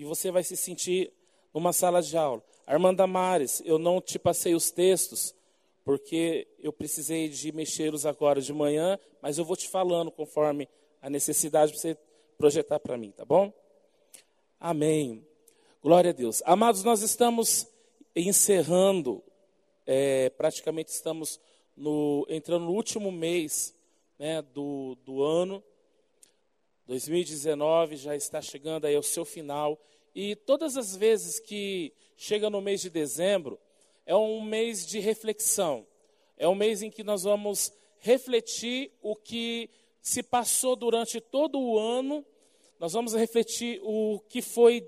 e você vai se sentir numa sala de aula. Armanda Mares, eu não te passei os textos, porque eu precisei de mexê-los agora de manhã, mas eu vou te falando conforme a necessidade você projetar para mim, tá bom? Amém. Glória a Deus. Amados, nós estamos encerrando, é, praticamente estamos no, entrando no último mês né, do, do ano. 2019 já está chegando aí ao seu final. E todas as vezes que chega no mês de dezembro, é um mês de reflexão. É um mês em que nós vamos refletir o que se passou durante todo o ano. Nós vamos refletir o que foi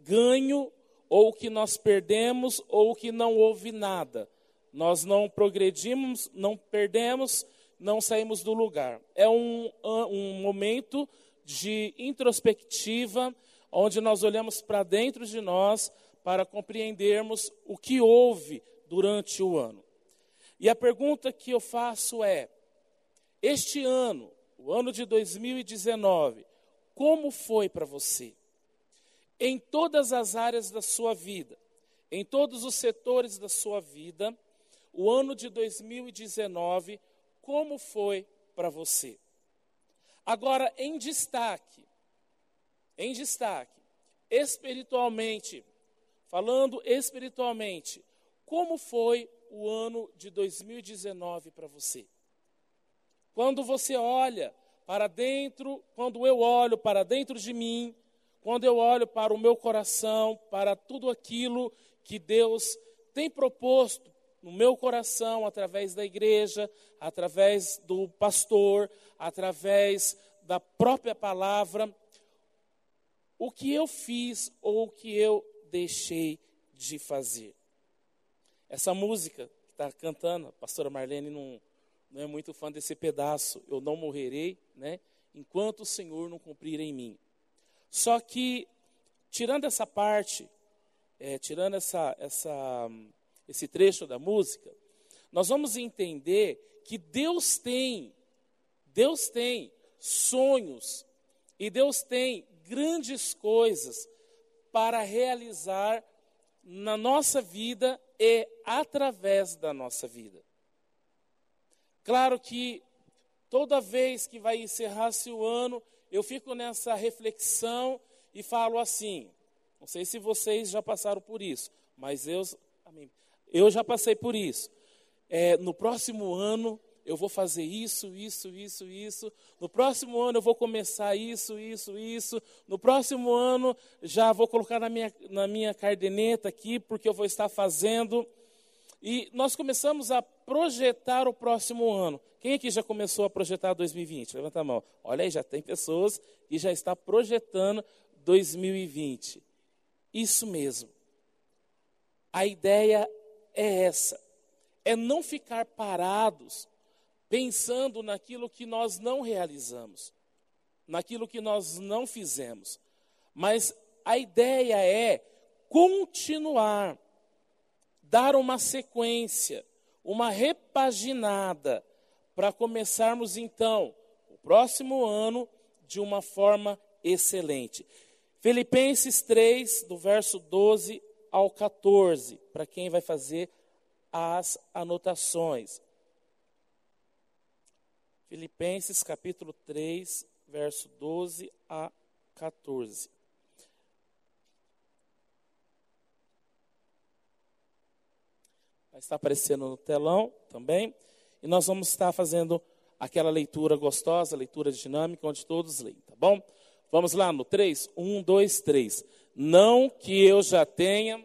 ganho, ou o que nós perdemos, ou o que não houve nada. Nós não progredimos, não perdemos, não saímos do lugar. É um, um momento de introspectiva, onde nós olhamos para dentro de nós para compreendermos o que houve durante o ano. E a pergunta que eu faço é: este ano, o ano de 2019, como foi para você? Em todas as áreas da sua vida, em todos os setores da sua vida, o ano de 2019, como foi para você? Agora, em destaque, em destaque, espiritualmente, falando espiritualmente, como foi o ano de 2019 para você? Quando você olha para dentro, quando eu olho para dentro de mim, quando eu olho para o meu coração, para tudo aquilo que Deus tem proposto no meu coração, através da igreja, através do pastor, através da própria palavra, o que eu fiz ou o que eu deixei de fazer. Essa música que está cantando, a pastora Marlene não, não é muito fã desse pedaço, eu não morrerei, né? Enquanto o Senhor não cumprir em mim. Só que, tirando essa parte, é, tirando essa, essa esse trecho da música, nós vamos entender que Deus tem, Deus tem sonhos e Deus tem grandes coisas para realizar na nossa vida e através da nossa vida. Claro que toda vez que vai encerrar-se o ano, eu fico nessa reflexão e falo assim: não sei se vocês já passaram por isso, mas eu, amém, eu já passei por isso. É, no próximo ano eu vou fazer isso, isso, isso, isso. No próximo ano eu vou começar isso, isso, isso. No próximo ano já vou colocar na minha, na minha cardeneta aqui, porque eu vou estar fazendo. E nós começamos a projetar o próximo ano. Quem aqui já começou a projetar 2020? Levanta a mão. Olha aí, já tem pessoas que já estão projetando 2020. Isso mesmo. A ideia é essa: é não ficar parados pensando naquilo que nós não realizamos, naquilo que nós não fizemos. Mas a ideia é continuar, dar uma sequência, uma repaginada, para começarmos então o próximo ano de uma forma excelente. Filipenses 3, do verso 12 ao 14, para quem vai fazer as anotações. Filipenses capítulo 3, verso 12 a 14. Vai estar aparecendo no telão também. E nós vamos estar fazendo aquela leitura gostosa, leitura dinâmica, onde todos leem, tá bom? Vamos lá no 3? 1, 2, 3. Não que eu já tenha.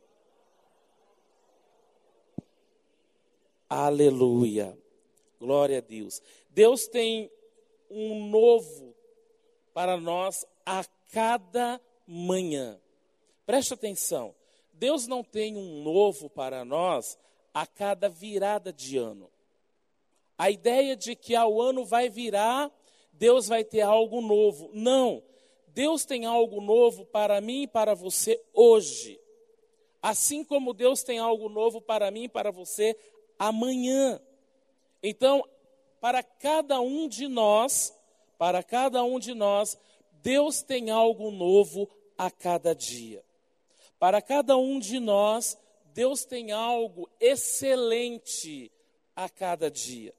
Aleluia. Glória a Deus. Deus tem um novo para nós a cada manhã. Preste atenção. Deus não tem um novo para nós a cada virada de ano. A ideia de que ao ano vai virar, Deus vai ter algo novo. Não. Deus tem algo novo para mim e para você hoje. Assim como Deus tem algo novo para mim e para você amanhã. Então, para cada um de nós, para cada um de nós, Deus tem algo novo a cada dia. Para cada um de nós, Deus tem algo excelente a cada dia.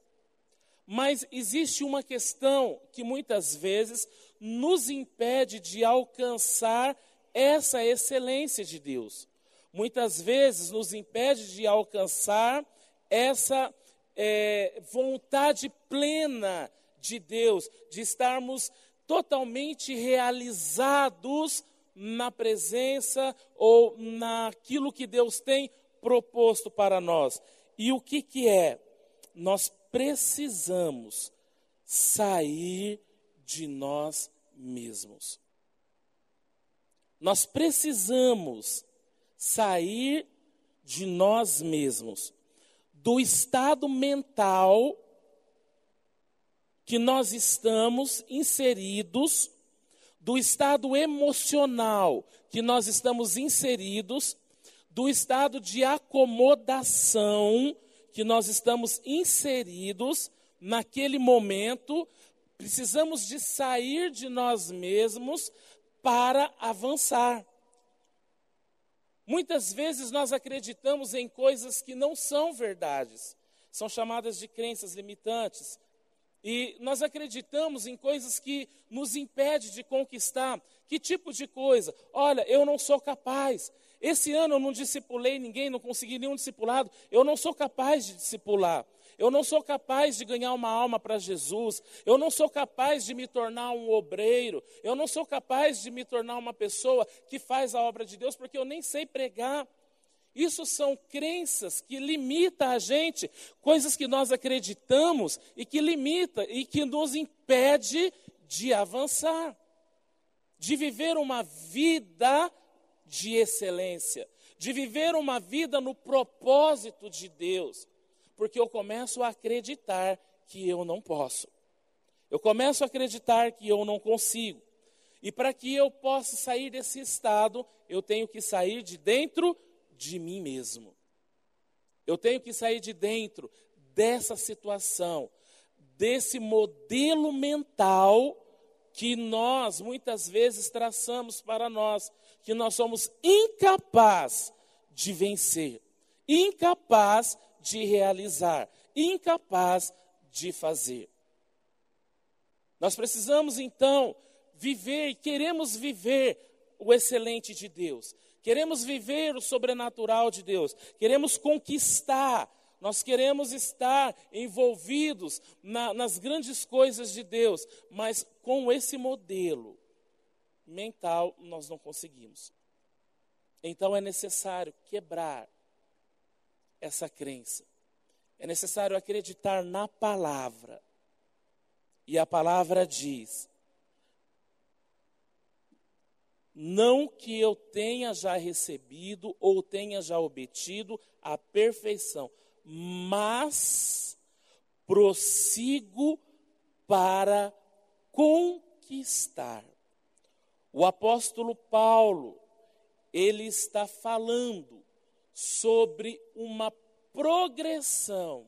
Mas existe uma questão que muitas vezes nos impede de alcançar essa excelência de Deus. Muitas vezes nos impede de alcançar essa é, vontade plena de Deus, de estarmos totalmente realizados na presença ou naquilo que Deus tem proposto para nós. E o que, que é? Nós precisamos sair de nós mesmos. Nós precisamos sair de nós mesmos, do estado mental que nós estamos inseridos do estado emocional que nós estamos inseridos, do estado de acomodação que nós estamos inseridos naquele momento, precisamos de sair de nós mesmos para avançar. Muitas vezes nós acreditamos em coisas que não são verdades, são chamadas de crenças limitantes, e nós acreditamos em coisas que nos impedem de conquistar. Que tipo de coisa? Olha, eu não sou capaz. Esse ano eu não discipulei ninguém, não consegui nenhum discipulado. Eu não sou capaz de discipular. Eu não sou capaz de ganhar uma alma para Jesus. Eu não sou capaz de me tornar um obreiro. Eu não sou capaz de me tornar uma pessoa que faz a obra de Deus, porque eu nem sei pregar. Isso são crenças que limitam a gente, coisas que nós acreditamos e que limita e que nos impede de avançar, de viver uma vida de excelência, de viver uma vida no propósito de Deus, porque eu começo a acreditar que eu não posso. Eu começo a acreditar que eu não consigo. E para que eu possa sair desse estado, eu tenho que sair de dentro de mim mesmo. Eu tenho que sair de dentro dessa situação, desse modelo mental que nós muitas vezes traçamos para nós, que nós somos incapazes de vencer, incapaz de realizar, incapaz de fazer. Nós precisamos então viver e queremos viver o excelente de Deus. Queremos viver o sobrenatural de Deus, queremos conquistar, nós queremos estar envolvidos na, nas grandes coisas de Deus, mas com esse modelo mental nós não conseguimos. Então é necessário quebrar essa crença, é necessário acreditar na palavra. E a palavra diz: não que eu tenha já recebido ou tenha já obtido a perfeição, mas prossigo para conquistar. O apóstolo Paulo, ele está falando sobre uma progressão,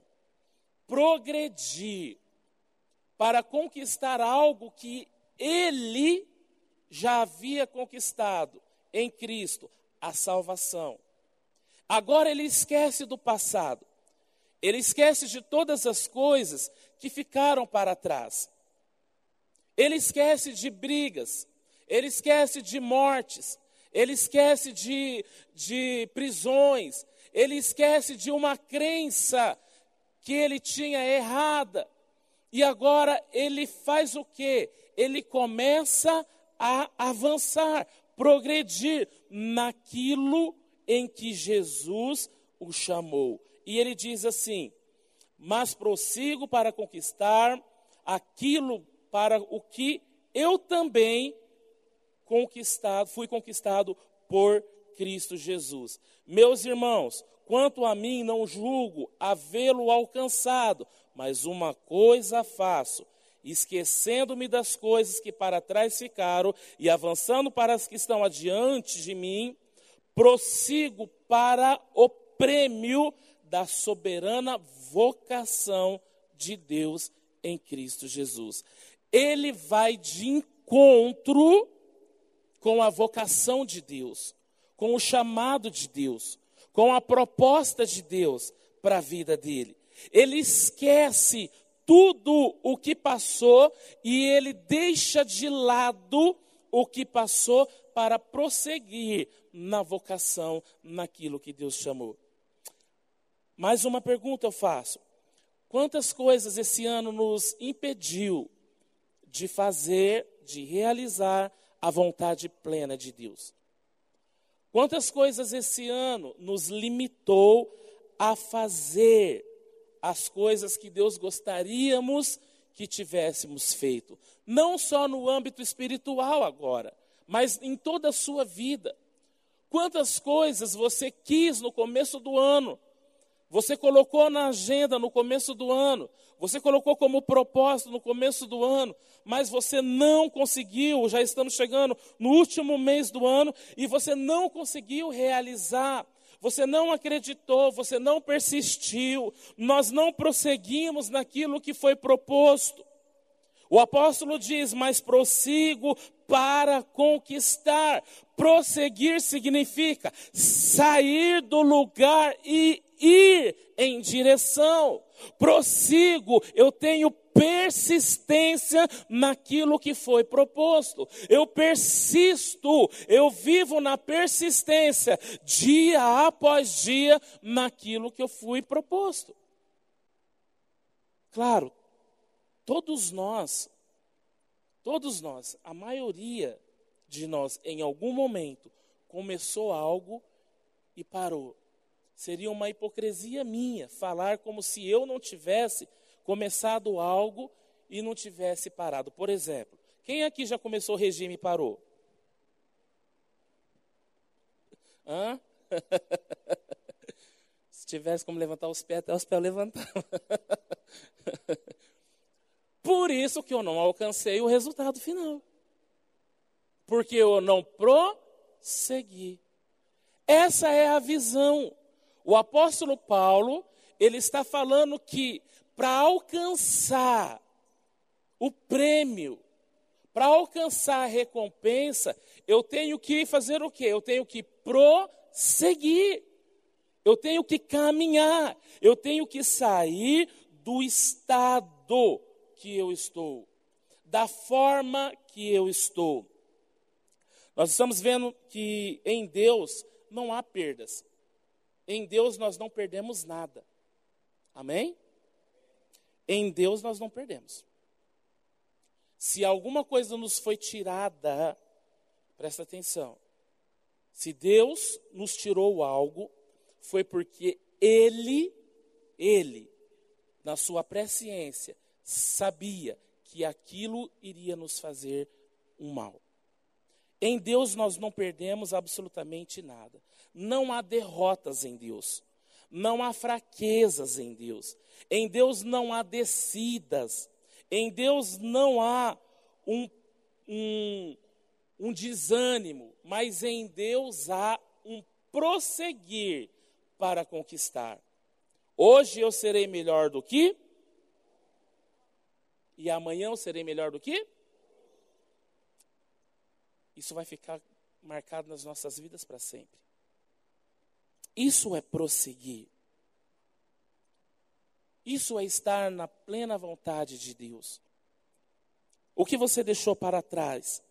progredir para conquistar algo que ele já havia conquistado em Cristo a salvação. Agora ele esquece do passado. Ele esquece de todas as coisas que ficaram para trás. Ele esquece de brigas. Ele esquece de mortes. Ele esquece de, de prisões. Ele esquece de uma crença que ele tinha errada. E agora ele faz o quê? Ele começa a avançar, progredir naquilo em que Jesus o chamou. E ele diz assim: mas prossigo para conquistar aquilo para o que eu também conquistado, fui conquistado por Cristo Jesus. Meus irmãos, quanto a mim não julgo havê-lo alcançado, mas uma coisa faço, esquecendo-me das coisas que para trás ficaram e avançando para as que estão adiante de mim, prossigo para o prêmio da soberana vocação de Deus em Cristo Jesus. Ele vai de encontro com a vocação de Deus, com o chamado de Deus, com a proposta de Deus para a vida dele. Ele esquece tudo o que passou e ele deixa de lado o que passou para prosseguir na vocação, naquilo que Deus chamou. Mais uma pergunta eu faço: quantas coisas esse ano nos impediu de fazer, de realizar a vontade plena de Deus? Quantas coisas esse ano nos limitou a fazer as coisas que Deus gostaríamos que tivéssemos feito? Não só no âmbito espiritual agora, mas em toda a sua vida. Quantas coisas você quis no começo do ano, você colocou na agenda no começo do ano, você colocou como propósito no começo do ano, mas você não conseguiu, já estamos chegando no último mês do ano, e você não conseguiu realizar. Você não acreditou, você não persistiu, nós não prosseguimos naquilo que foi proposto. O apóstolo diz: Mas prossigo para conquistar. Prosseguir significa sair do lugar e ir em direção. Prossigo, eu tenho persistência naquilo que foi proposto. Eu persisto, eu vivo na persistência, dia após dia, naquilo que eu fui proposto. Claro, todos nós, todos nós, a maioria de nós, em algum momento, começou algo e parou. Seria uma hipocrisia minha falar como se eu não tivesse começado algo e não tivesse parado. Por exemplo, quem aqui já começou o regime e parou? Hã? Se tivesse como levantar os pés, até os pés eu levantava. Por isso que eu não alcancei o resultado final. Porque eu não prossegui. Essa é a visão. O apóstolo Paulo, ele está falando que para alcançar o prêmio, para alcançar a recompensa, eu tenho que fazer o quê? Eu tenho que prosseguir. Eu tenho que caminhar. Eu tenho que sair do estado que eu estou, da forma que eu estou. Nós estamos vendo que em Deus não há perdas. Em Deus nós não perdemos nada. Amém? Em Deus nós não perdemos. Se alguma coisa nos foi tirada, presta atenção. Se Deus nos tirou algo, foi porque Ele, Ele, na sua presciência, sabia que aquilo iria nos fazer um mal. Em Deus nós não perdemos absolutamente nada. Não há derrotas em Deus. Não há fraquezas em Deus. Em Deus não há descidas. Em Deus não há um, um, um desânimo. Mas em Deus há um prosseguir para conquistar. Hoje eu serei melhor do que? E amanhã eu serei melhor do que? Isso vai ficar marcado nas nossas vidas para sempre. Isso é prosseguir. Isso é estar na plena vontade de Deus. O que você deixou para trás,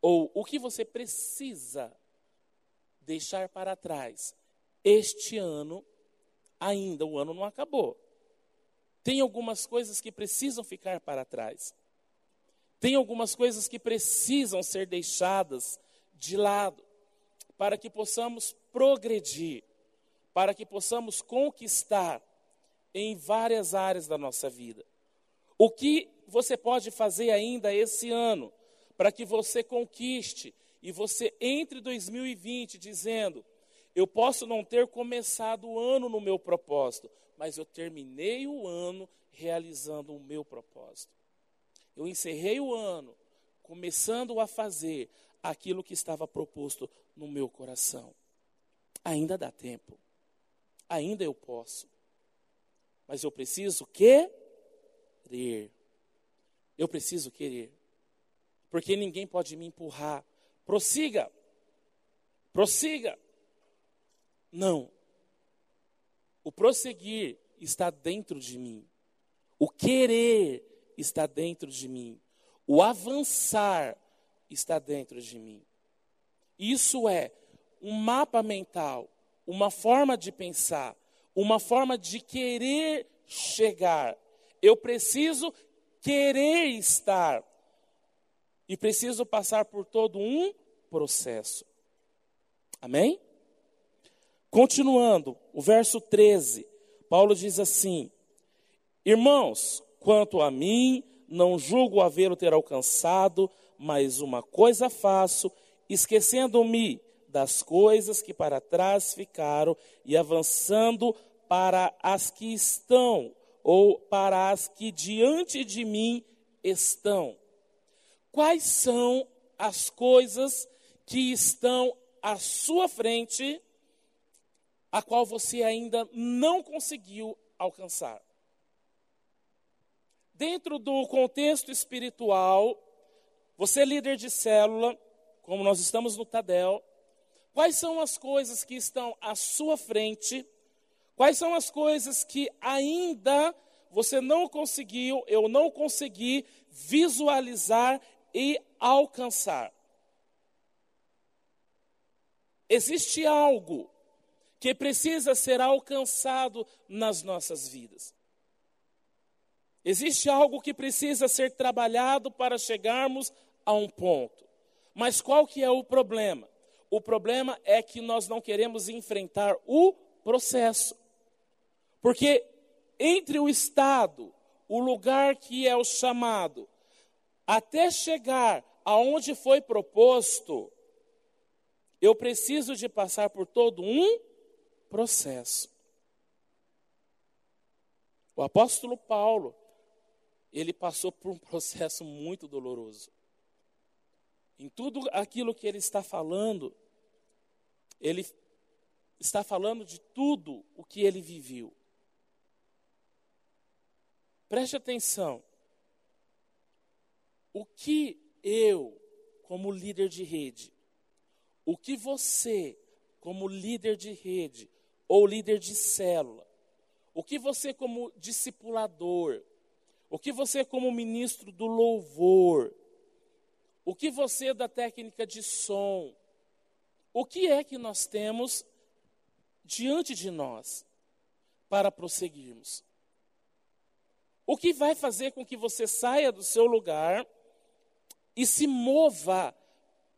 ou o que você precisa deixar para trás este ano, ainda o ano não acabou. Tem algumas coisas que precisam ficar para trás. Tem algumas coisas que precisam ser deixadas de lado para que possamos progredir para que possamos conquistar em várias áreas da nossa vida. O que você pode fazer ainda esse ano para que você conquiste e você entre 2020 dizendo: eu posso não ter começado o ano no meu propósito, mas eu terminei o ano realizando o meu propósito. Eu encerrei o ano começando a fazer aquilo que estava proposto no meu coração. Ainda dá tempo. Ainda eu posso. Mas eu preciso querer. Eu preciso querer. Porque ninguém pode me empurrar. Prossiga. Prossiga. Não. O prosseguir está dentro de mim. O querer está dentro de mim. O avançar está dentro de mim. Isso é um mapa mental, uma forma de pensar, uma forma de querer chegar. Eu preciso querer estar e preciso passar por todo um processo. Amém? Continuando, o verso 13, Paulo diz assim: Irmãos, quanto a mim, não julgo haver o ter alcançado, mas uma coisa faço, esquecendo-me das coisas que para trás ficaram e avançando para as que estão, ou para as que diante de mim estão. Quais são as coisas que estão à sua frente, a qual você ainda não conseguiu alcançar? Dentro do contexto espiritual, você é líder de célula, como nós estamos no Tadel, quais são as coisas que estão à sua frente? Quais são as coisas que ainda você não conseguiu, eu não consegui visualizar e alcançar? Existe algo que precisa ser alcançado nas nossas vidas. Existe algo que precisa ser trabalhado para chegarmos a um ponto. Mas qual que é o problema? O problema é que nós não queremos enfrentar o processo. Porque entre o estado, o lugar que é o chamado, até chegar aonde foi proposto, eu preciso de passar por todo um processo. O apóstolo Paulo, ele passou por um processo muito doloroso. Em tudo aquilo que ele está falando, ele está falando de tudo o que ele viveu. Preste atenção. O que eu, como líder de rede, o que você, como líder de rede ou líder de célula, o que você, como discipulador, o que você, como ministro do louvor, o que você da técnica de som? O que é que nós temos diante de nós para prosseguirmos? O que vai fazer com que você saia do seu lugar e se mova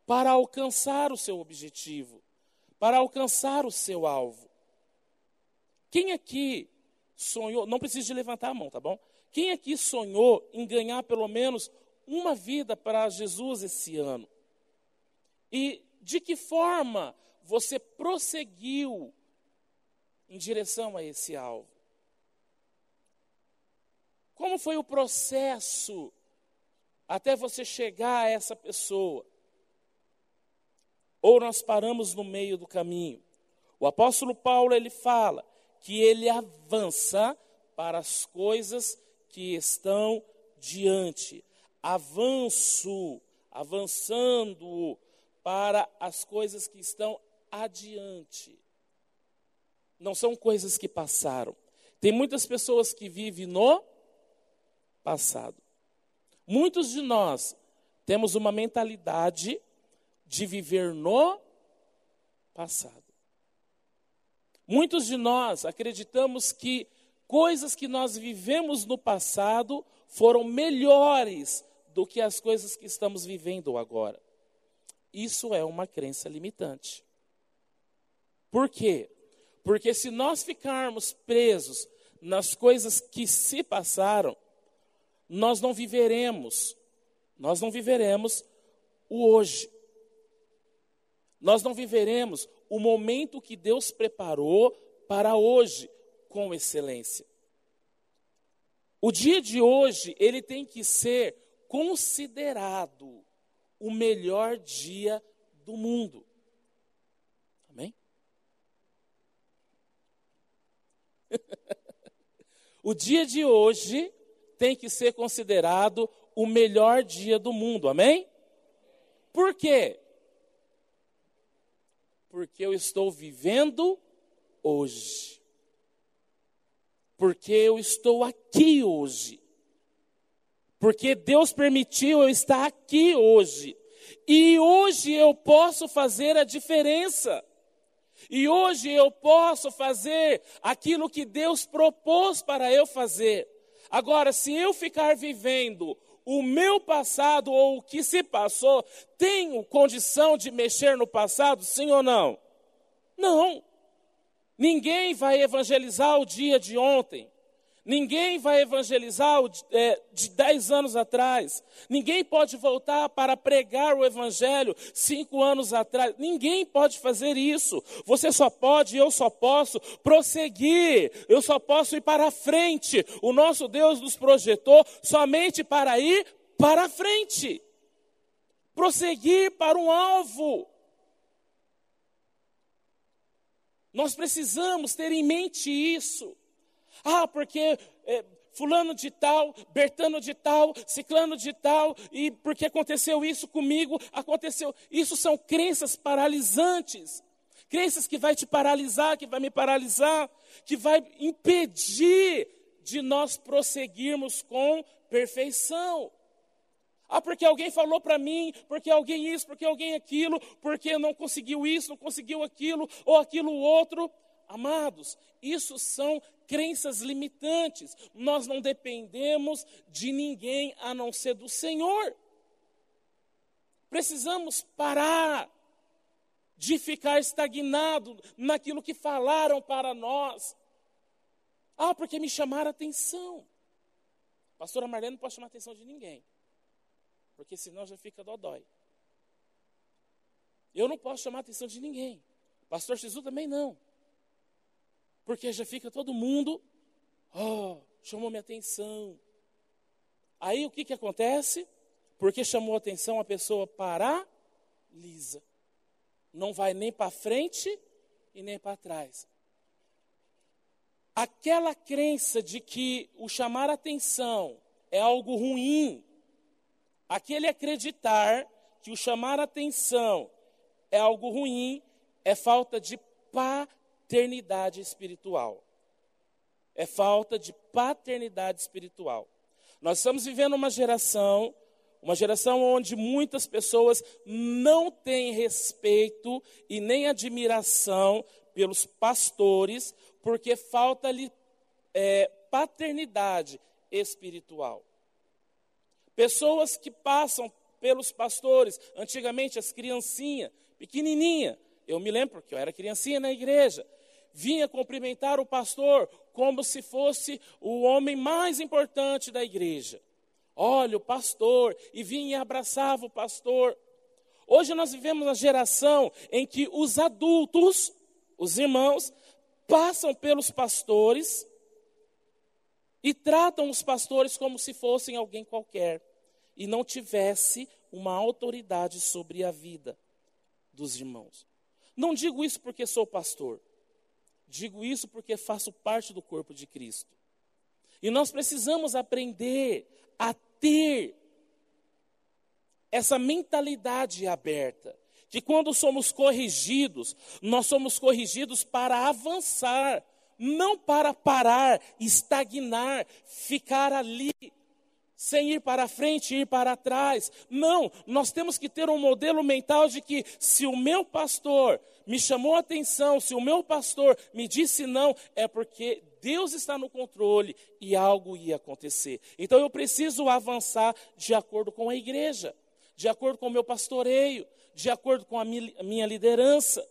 para alcançar o seu objetivo, para alcançar o seu alvo? Quem aqui sonhou, não precisa de levantar a mão, tá bom? Quem aqui sonhou em ganhar pelo menos uma vida para Jesus esse ano? E de que forma você prosseguiu em direção a esse alvo? Como foi o processo até você chegar a essa pessoa? Ou nós paramos no meio do caminho? O apóstolo Paulo ele fala que ele avança para as coisas que estão diante avanço, avançando para as coisas que estão adiante. Não são coisas que passaram. Tem muitas pessoas que vivem no passado. Muitos de nós temos uma mentalidade de viver no passado. Muitos de nós acreditamos que coisas que nós vivemos no passado foram melhores do que as coisas que estamos vivendo agora. Isso é uma crença limitante. Por quê? Porque se nós ficarmos presos nas coisas que se passaram, nós não viveremos, nós não viveremos o hoje. Nós não viveremos o momento que Deus preparou para hoje com excelência. O dia de hoje, ele tem que ser considerado o melhor dia do mundo. Amém? o dia de hoje tem que ser considerado o melhor dia do mundo. Amém? Por quê? Porque eu estou vivendo hoje. Porque eu estou aqui hoje. Porque Deus permitiu eu estar aqui hoje. E hoje eu posso fazer a diferença. E hoje eu posso fazer aquilo que Deus propôs para eu fazer. Agora, se eu ficar vivendo o meu passado ou o que se passou, tenho condição de mexer no passado, sim ou não? Não. Ninguém vai evangelizar o dia de ontem. Ninguém vai evangelizar é, de dez anos atrás. Ninguém pode voltar para pregar o evangelho cinco anos atrás. Ninguém pode fazer isso. Você só pode, eu só posso prosseguir. Eu só posso ir para frente. O nosso Deus nos projetou somente para ir para frente. Prosseguir para um alvo. Nós precisamos ter em mente isso. Ah, porque é, fulano de tal, Bertano de tal, ciclano de tal, e porque aconteceu isso comigo, aconteceu. Isso são crenças paralisantes. Crenças que vai te paralisar, que vai me paralisar, que vai impedir de nós prosseguirmos com perfeição. Ah, porque alguém falou para mim, porque alguém isso, porque alguém aquilo, porque não conseguiu isso, não conseguiu aquilo, ou aquilo outro. Amados, isso são crenças limitantes. Nós não dependemos de ninguém a não ser do Senhor. Precisamos parar de ficar estagnado naquilo que falaram para nós. Ah, porque me chamaram a atenção. Pastora Marlene não pode chamar a atenção de ninguém. Porque senão já fica dodói. Eu não posso chamar a atenção de ninguém. Pastor Jesus também não. Porque já fica todo mundo, oh, chamou minha atenção. Aí o que, que acontece? Porque chamou atenção, a pessoa paralisa. Não vai nem para frente e nem para trás. Aquela crença de que o chamar atenção é algo ruim, aquele acreditar que o chamar atenção é algo ruim, é falta de paciência paternidade espiritual. É falta de paternidade espiritual. Nós estamos vivendo uma geração, uma geração onde muitas pessoas não têm respeito e nem admiração pelos pastores, porque falta-lhe é, paternidade espiritual. Pessoas que passam pelos pastores, antigamente as criancinhas, pequenininha, eu me lembro que eu era criancinha na igreja, vinha cumprimentar o pastor como se fosse o homem mais importante da igreja. Olha, o pastor, e vinha e abraçava o pastor. Hoje nós vivemos uma geração em que os adultos, os irmãos, passam pelos pastores e tratam os pastores como se fossem alguém qualquer e não tivesse uma autoridade sobre a vida dos irmãos. Não digo isso porque sou pastor. Digo isso porque faço parte do corpo de Cristo. E nós precisamos aprender a ter essa mentalidade aberta. Que quando somos corrigidos, nós somos corrigidos para avançar, não para parar, estagnar, ficar ali sem ir para frente, ir para trás. Não, nós temos que ter um modelo mental de que se o meu pastor me chamou a atenção, se o meu pastor me disse não, é porque Deus está no controle e algo ia acontecer. Então eu preciso avançar de acordo com a igreja, de acordo com o meu pastoreio, de acordo com a minha liderança.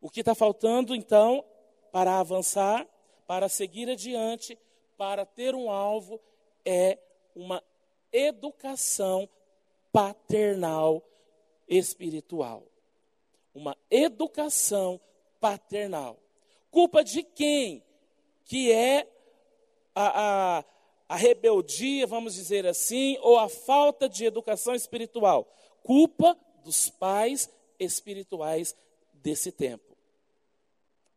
O que está faltando, então, para avançar, para seguir adiante, para ter um alvo, é uma educação paternal espiritual. Uma educação paternal. Culpa de quem? Que é a, a, a rebeldia, vamos dizer assim, ou a falta de educação espiritual. Culpa dos pais espirituais desse tempo.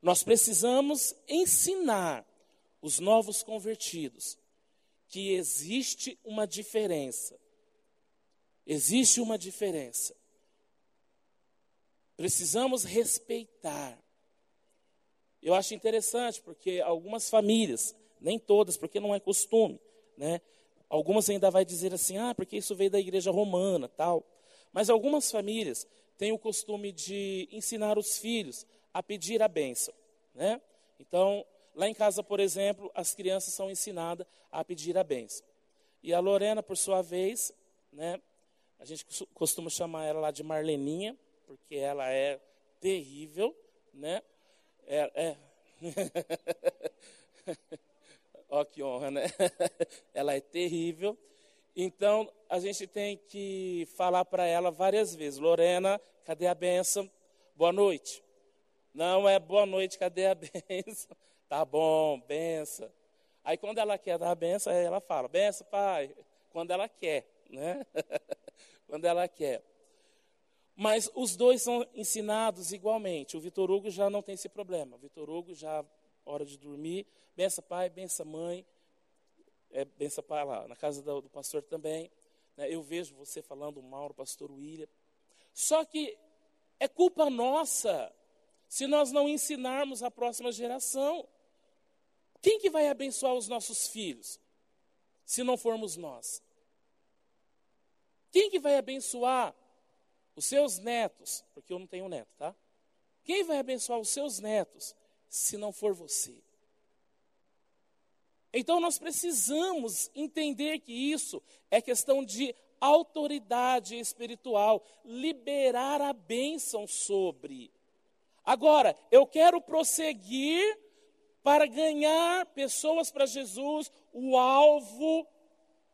Nós precisamos ensinar os novos convertidos que existe uma diferença. Existe uma diferença. Precisamos respeitar. Eu acho interessante porque algumas famílias, nem todas, porque não é costume, né? Algumas ainda vai dizer assim: "Ah, porque isso veio da igreja romana", tal. Mas algumas famílias têm o costume de ensinar os filhos a pedir a bênção, né? Então, lá em casa, por exemplo, as crianças são ensinadas a pedir a bênção. E a Lorena, por sua vez, né, a gente costuma chamar ela lá de Marleninha, porque ela é terrível, né? É, é. Ó que honra, né? ela é terrível. Então, a gente tem que falar para ela várias vezes: Lorena, cadê a benção? Boa noite. Não é boa noite, cadê a benção? Tá bom, benção. Aí, quando ela quer dar a benção, ela fala: benção, pai. Quando ela quer, né? quando ela quer. Mas os dois são ensinados igualmente. O Vitor Hugo já não tem esse problema. O Vitor Hugo já, hora de dormir, benção pai, benção mãe é, benção para lá, na casa do, do pastor também. Né, eu vejo você falando mal, o pastor William. Só que é culpa nossa se nós não ensinarmos a próxima geração. Quem que vai abençoar os nossos filhos, se não formos nós? Quem que vai abençoar os seus netos? Porque eu não tenho neto, tá? Quem vai abençoar os seus netos, se não for você? Então nós precisamos entender que isso é questão de autoridade espiritual, liberar a bênção sobre. Agora, eu quero prosseguir para ganhar pessoas para Jesus, o alvo.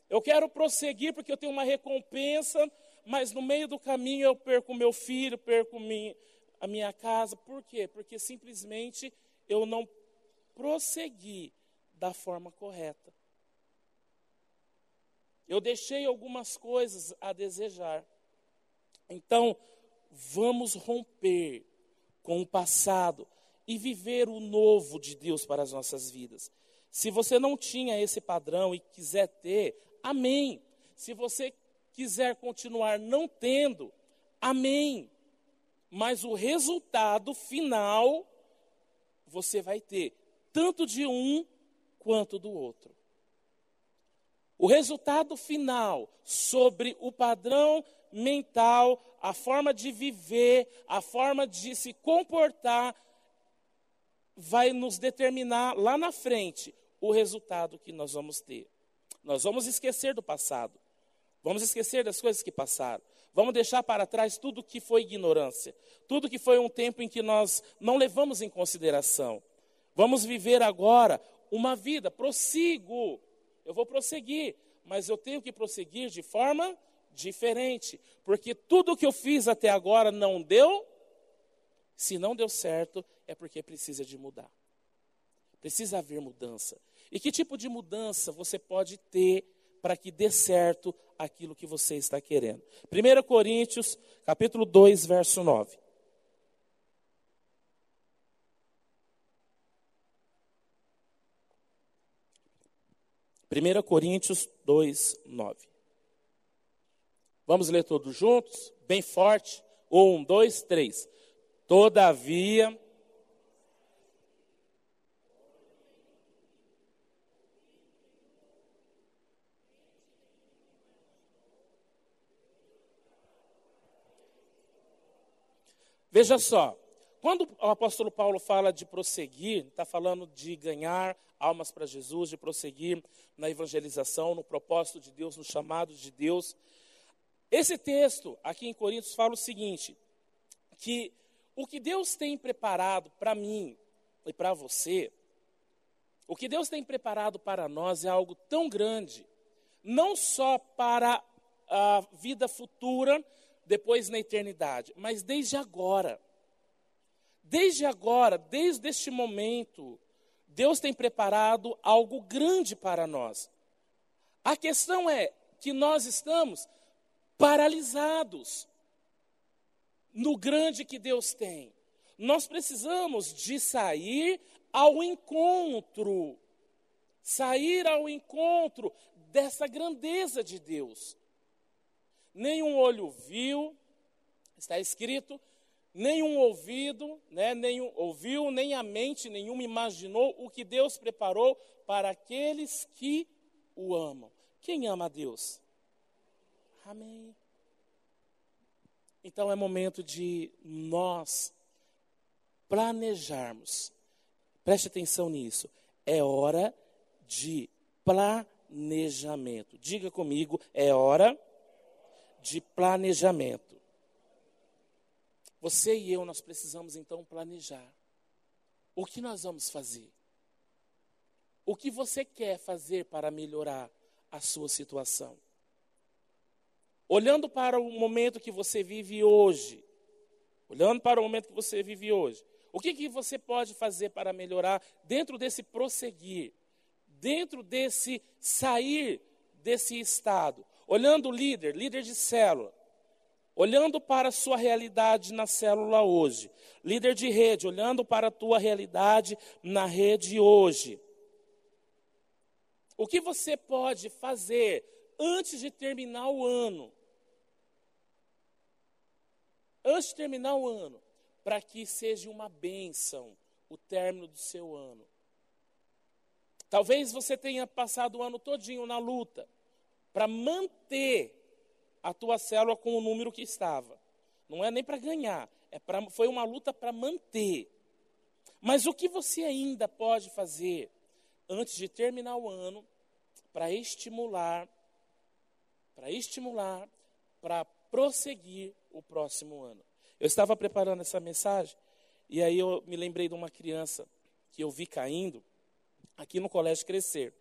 Eu quero prosseguir porque eu tenho uma recompensa, mas no meio do caminho eu perco meu filho, perco a minha casa. Por quê? Porque simplesmente eu não prossegui da forma correta. Eu deixei algumas coisas a desejar. Então, vamos romper com o passado e viver o novo de Deus para as nossas vidas. Se você não tinha esse padrão e quiser ter, amém. Se você quiser continuar não tendo, amém. Mas o resultado final você vai ter, tanto de um quanto do outro. O resultado final sobre o padrão mental, a forma de viver, a forma de se comportar, vai nos determinar lá na frente o resultado que nós vamos ter. Nós vamos esquecer do passado, vamos esquecer das coisas que passaram, vamos deixar para trás tudo que foi ignorância, tudo que foi um tempo em que nós não levamos em consideração. Vamos viver agora uma vida, prossigo. Eu vou prosseguir, mas eu tenho que prosseguir de forma diferente, porque tudo que eu fiz até agora não deu. Se não deu certo, é porque precisa de mudar. Precisa haver mudança. E que tipo de mudança você pode ter para que dê certo aquilo que você está querendo? 1 Coríntios, capítulo 2, verso 9. 1 Coríntios 2, 9. Vamos ler todos juntos? Bem forte. Um, dois, três. Todavia. Veja só, quando o apóstolo Paulo fala de prosseguir, está falando de ganhar almas para Jesus, de prosseguir na evangelização, no propósito de Deus, no chamado de Deus. Esse texto aqui em Coríntios fala o seguinte: que o que Deus tem preparado para mim, e para você, o que Deus tem preparado para nós é algo tão grande, não só para a vida futura, depois na eternidade, mas desde agora. Desde agora, desde este momento, Deus tem preparado algo grande para nós. A questão é que nós estamos paralisados no grande que Deus tem. Nós precisamos de sair ao encontro, sair ao encontro dessa grandeza de Deus. Nenhum olho viu, está escrito, nenhum ouvido, né, nenhum ouviu, nem a mente nenhuma imaginou o que Deus preparou para aqueles que o amam. Quem ama a Deus? Amém. Então é momento de nós planejarmos. Preste atenção nisso. É hora de planejamento. Diga comigo, é hora de planejamento. Você e eu, nós precisamos então planejar. O que nós vamos fazer? O que você quer fazer para melhorar a sua situação? Olhando para o momento que você vive hoje, olhando para o momento que você vive hoje, o que, que você pode fazer para melhorar dentro desse prosseguir, dentro desse sair desse estado? Olhando o líder, líder de célula, olhando para a sua realidade na célula hoje, líder de rede, olhando para a tua realidade na rede hoje. O que você pode fazer antes de terminar o ano? Antes de terminar o ano, para que seja uma bênção o término do seu ano. Talvez você tenha passado o ano todinho na luta para manter a tua célula com o número que estava. Não é nem para ganhar, é pra, foi uma luta para manter. Mas o que você ainda pode fazer antes de terminar o ano para estimular, para estimular, para prosseguir o próximo ano. Eu estava preparando essa mensagem e aí eu me lembrei de uma criança que eu vi caindo aqui no colégio Crescer.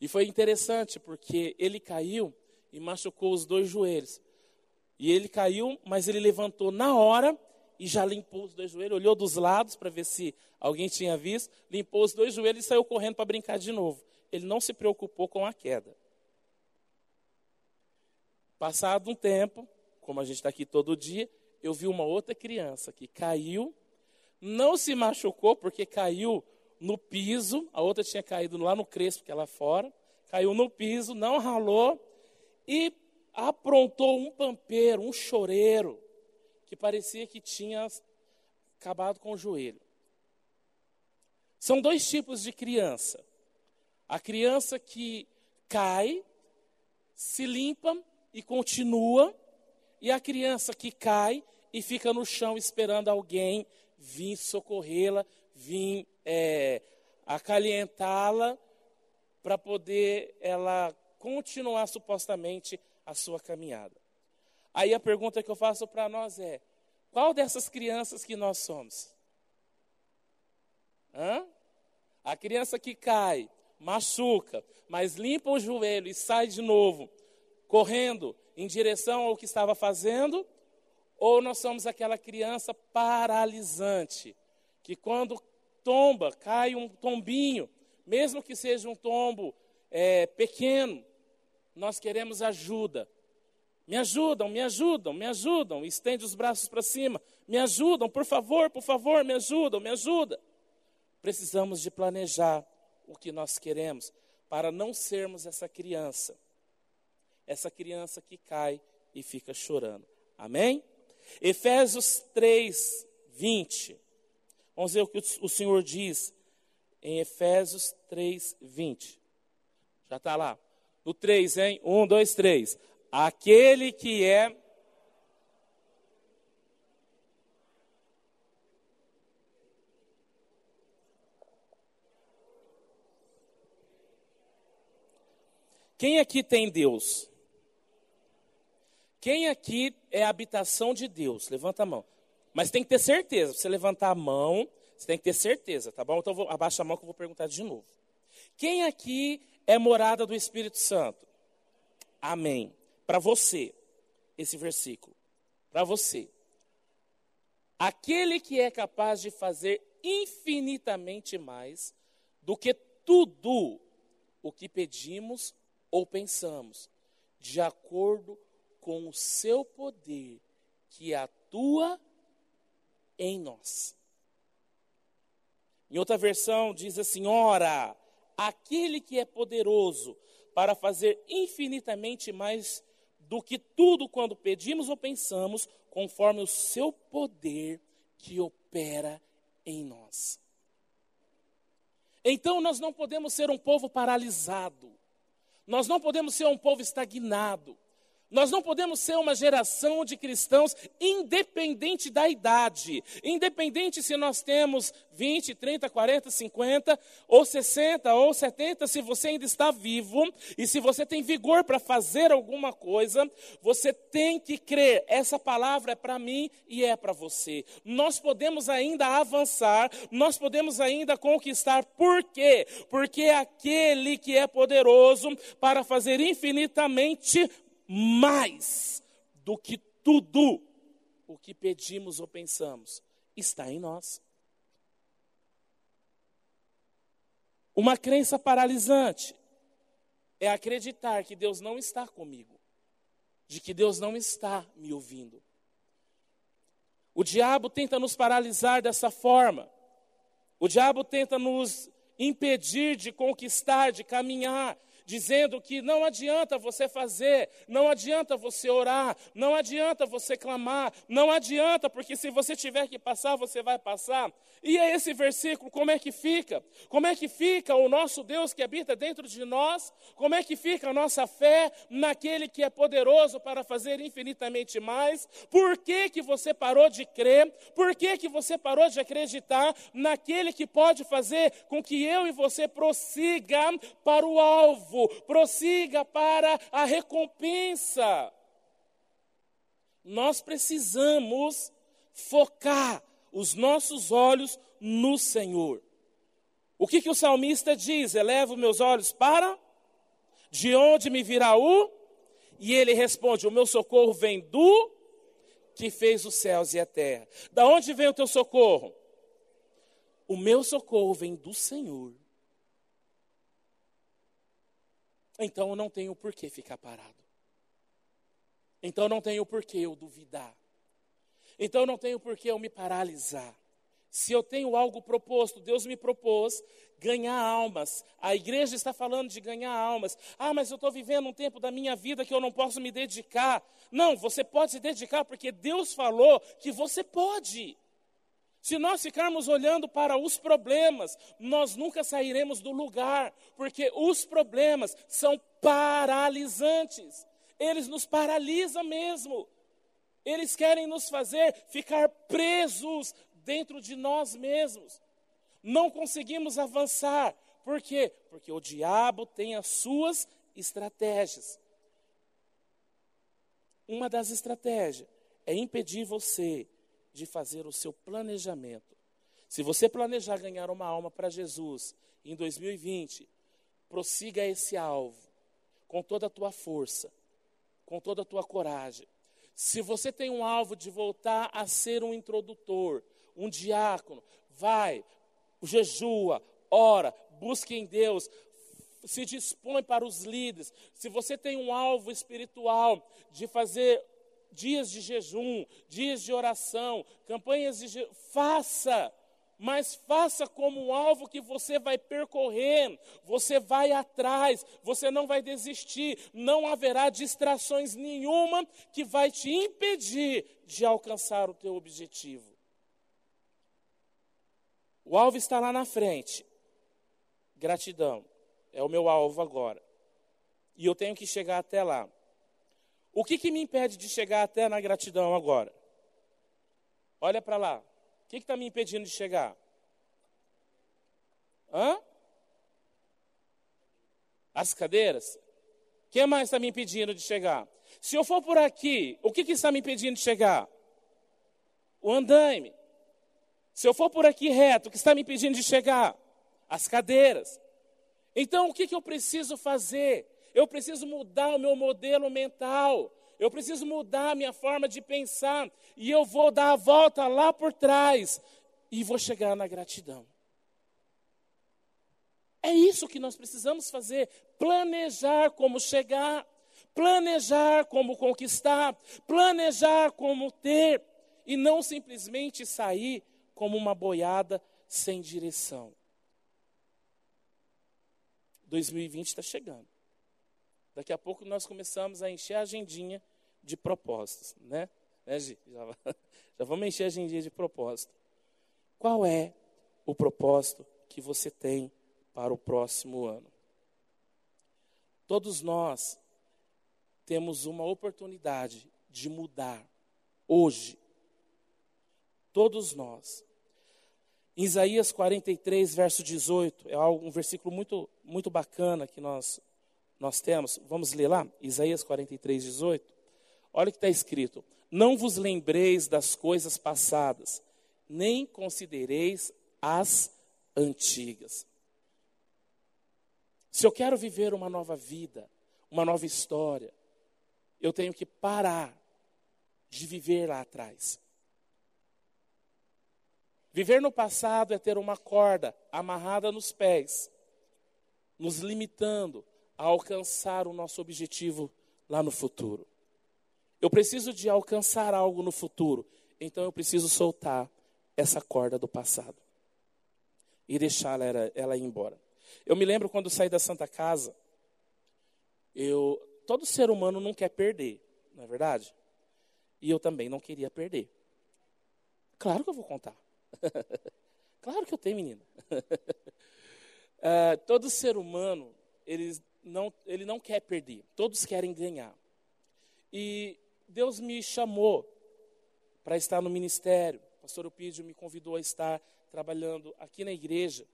E foi interessante porque ele caiu e machucou os dois joelhos. E ele caiu, mas ele levantou na hora e já limpou os dois joelhos, olhou dos lados para ver se alguém tinha visto, limpou os dois joelhos e saiu correndo para brincar de novo. Ele não se preocupou com a queda. Passado um tempo, como a gente está aqui todo dia, eu vi uma outra criança que caiu, não se machucou porque caiu no piso, a outra tinha caído lá no crespo, que é lá fora, caiu no piso, não ralou e aprontou um pampeiro, um choreiro, que parecia que tinha acabado com o joelho. São dois tipos de criança. A criança que cai, se limpa e continua, e a criança que cai e fica no chão esperando alguém vir socorrê-la, vir é, acalentá-la, para poder ela continuar supostamente a sua caminhada. Aí a pergunta que eu faço para nós é: qual dessas crianças que nós somos? Hã? A criança que cai, machuca, mas limpa o joelho e sai de novo, correndo em direção ao que estava fazendo, ou nós somos aquela criança paralisante, que quando tomba, cai um tombinho, mesmo que seja um tombo é, pequeno, nós queremos ajuda. Me ajudam, me ajudam, me ajudam. Estende os braços para cima. Me ajudam, por favor, por favor, me ajudam, me ajuda. Precisamos de planejar o que nós queremos para não sermos essa criança essa criança que cai e fica chorando. Amém? Efésios 3, 20. Vamos ver o que o Senhor diz em Efésios 3, 20. Já está lá. No 3, hein? 1, 2, 3. Aquele que é. Quem aqui tem Deus? Quem aqui é a habitação de Deus? Levanta a mão. Mas tem que ter certeza. Você levantar a mão, Você tem que ter certeza, tá bom? Então vou, abaixa a mão que eu vou perguntar de novo. Quem aqui é morada do Espírito Santo? Amém. Para você, esse versículo. Para você. Aquele que é capaz de fazer infinitamente mais do que tudo o que pedimos ou pensamos, de acordo com o seu poder que atua em nós. Em outra versão diz assim: ora, aquele que é poderoso para fazer infinitamente mais do que tudo quando pedimos ou pensamos, conforme o seu poder que opera em nós. Então nós não podemos ser um povo paralisado, nós não podemos ser um povo estagnado, nós não podemos ser uma geração de cristãos independente da idade, independente se nós temos 20, 30, 40, 50, ou 60, ou 70, se você ainda está vivo e se você tem vigor para fazer alguma coisa, você tem que crer. Essa palavra é para mim e é para você. Nós podemos ainda avançar, nós podemos ainda conquistar. Por quê? Porque aquele que é poderoso para fazer infinitamente mais do que tudo o que pedimos ou pensamos está em nós. Uma crença paralisante é acreditar que Deus não está comigo, de que Deus não está me ouvindo. O diabo tenta nos paralisar dessa forma. O diabo tenta nos impedir de conquistar, de caminhar, dizendo que não adianta você fazer, não adianta você orar, não adianta você clamar, não adianta, porque se você tiver que passar, você vai passar. E é esse versículo, como é que fica? Como é que fica o nosso Deus que habita dentro de nós? Como é que fica a nossa fé naquele que é poderoso para fazer infinitamente mais? Por que, que você parou de crer? Por que, que você parou de acreditar naquele que pode fazer com que eu e você prossiga para o alvo? Alvo, prossiga para a recompensa. Nós precisamos focar os nossos olhos no Senhor. O que, que o salmista diz? Elevo meus olhos para de onde me virá o? E ele responde: O meu socorro vem do que fez os céus e a terra. Da onde vem o teu socorro? O meu socorro vem do Senhor então eu não tenho por que ficar parado. Então não tenho por que eu duvidar. Então não tenho por que eu me paralisar. Se eu tenho algo proposto, Deus me propôs ganhar almas. A igreja está falando de ganhar almas. Ah, mas eu estou vivendo um tempo da minha vida que eu não posso me dedicar. Não, você pode se dedicar porque Deus falou que você pode. Se nós ficarmos olhando para os problemas, nós nunca sairemos do lugar, porque os problemas são paralisantes. Eles nos paralisam mesmo. Eles querem nos fazer ficar presos dentro de nós mesmos. Não conseguimos avançar. Por quê? Porque o diabo tem as suas estratégias. Uma das estratégias é impedir você de fazer o seu planejamento. Se você planejar ganhar uma alma para Jesus em 2020, prossiga esse alvo com toda a tua força, com toda a tua coragem. Se você tem um alvo de voltar a ser um introdutor, um diácono, vai, jejua, ora, busque em Deus, se dispõe para os líderes. Se você tem um alvo espiritual de fazer dias de jejum, dias de oração, campanhas de faça, mas faça como um alvo que você vai percorrer, você vai atrás, você não vai desistir, não haverá distrações nenhuma que vai te impedir de alcançar o teu objetivo. O alvo está lá na frente. Gratidão. É o meu alvo agora. E eu tenho que chegar até lá. O que, que me impede de chegar até na gratidão agora? Olha para lá. O que está me impedindo de chegar? Hã? As cadeiras? O que mais está me impedindo de chegar? Se eu for por aqui, o que, que está me impedindo de chegar? O andaime. Se eu for por aqui reto, o que está me impedindo de chegar? As cadeiras. Então, o que, que eu preciso fazer? Eu preciso mudar o meu modelo mental. Eu preciso mudar a minha forma de pensar. E eu vou dar a volta lá por trás. E vou chegar na gratidão. É isso que nós precisamos fazer: planejar como chegar, planejar como conquistar, planejar como ter, e não simplesmente sair como uma boiada sem direção. 2020 está chegando. Daqui a pouco nós começamos a encher a agendinha de propósitos, né? né? Já, já vamos encher a agendinha de propósito. Qual é o propósito que você tem para o próximo ano? Todos nós temos uma oportunidade de mudar hoje. Todos nós. Em Isaías 43, verso 18, é um versículo muito, muito bacana que nós, nós temos. Vamos ler lá? Isaías 43, 18. Olha o que está escrito: Não vos lembreis das coisas passadas, nem considereis as antigas. Se eu quero viver uma nova vida, uma nova história, eu tenho que parar de viver lá atrás. Viver no passado é ter uma corda amarrada nos pés, nos limitando a alcançar o nosso objetivo lá no futuro. Eu preciso de alcançar algo no futuro, então eu preciso soltar essa corda do passado e deixar ela, ir embora. Eu me lembro quando saí da Santa Casa, eu, todo ser humano não quer perder, não é verdade? E eu também não queria perder. Claro que eu vou contar. claro que eu tenho, menina. uh, todo ser humano, ele não, ele não quer perder, todos querem ganhar. E Deus me chamou para estar no ministério. O pastor Eupídio me convidou a estar trabalhando aqui na igreja.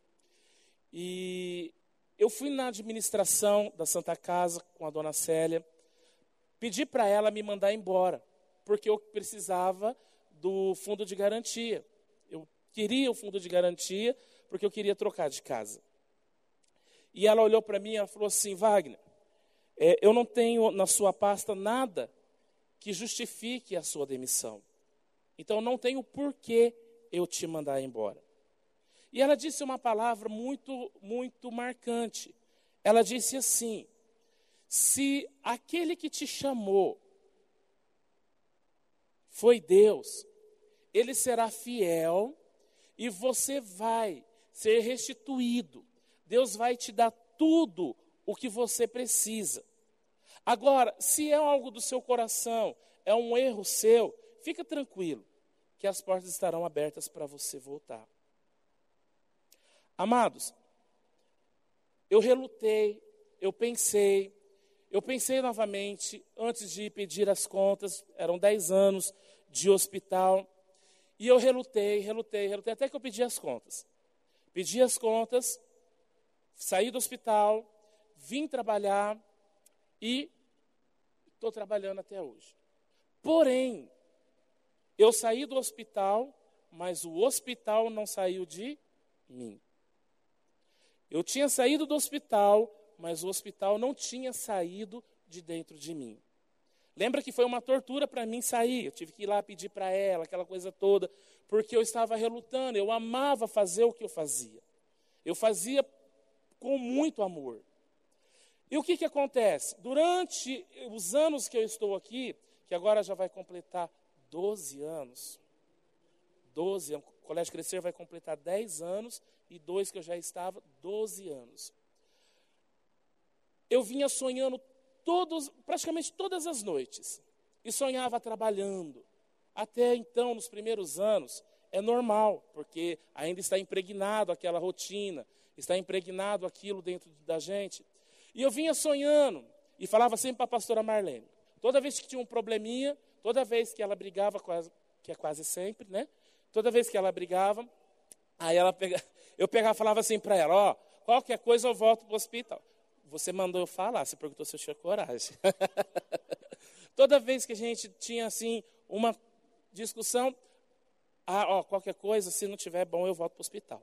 E eu fui na administração da Santa Casa com a dona Célia, pedi para ela me mandar embora, porque eu precisava do fundo de garantia queria o fundo de garantia, porque eu queria trocar de casa. E ela olhou para mim e falou assim: Wagner, é, eu não tenho na sua pasta nada que justifique a sua demissão. Então não tenho porquê eu te mandar embora. E ela disse uma palavra muito, muito marcante. Ela disse assim: se aquele que te chamou foi Deus, ele será fiel e você vai ser restituído. Deus vai te dar tudo o que você precisa. Agora, se é algo do seu coração, é um erro seu, fica tranquilo, que as portas estarão abertas para você voltar. Amados, eu relutei, eu pensei, eu pensei novamente, antes de pedir as contas, eram 10 anos de hospital, e eu relutei, relutei, relutei, até que eu pedi as contas. Pedi as contas, saí do hospital, vim trabalhar e estou trabalhando até hoje. Porém, eu saí do hospital, mas o hospital não saiu de mim. Eu tinha saído do hospital, mas o hospital não tinha saído de dentro de mim. Lembra que foi uma tortura para mim sair. Eu tive que ir lá pedir para ela, aquela coisa toda, porque eu estava relutando. Eu amava fazer o que eu fazia. Eu fazia com muito amor. E o que, que acontece? Durante os anos que eu estou aqui, que agora já vai completar 12 anos, 12, o Colégio Crescer vai completar 10 anos, e dois que eu já estava, 12 anos. Eu vinha sonhando todos, praticamente todas as noites e sonhava trabalhando. Até então, nos primeiros anos, é normal, porque ainda está impregnado aquela rotina, está impregnado aquilo dentro da gente. E eu vinha sonhando e falava sempre para a pastora Marlene. Toda vez que tinha um probleminha, toda vez que ela brigava, que é quase sempre, né? Toda vez que ela brigava, aí ela pega, eu pegava falava assim para ela, ó, qualquer coisa eu volto para o hospital. Você mandou eu falar, você perguntou se eu tinha coragem. Toda vez que a gente tinha assim uma discussão, Ah, ó, qualquer coisa, se não tiver bom, eu volto para o hospital.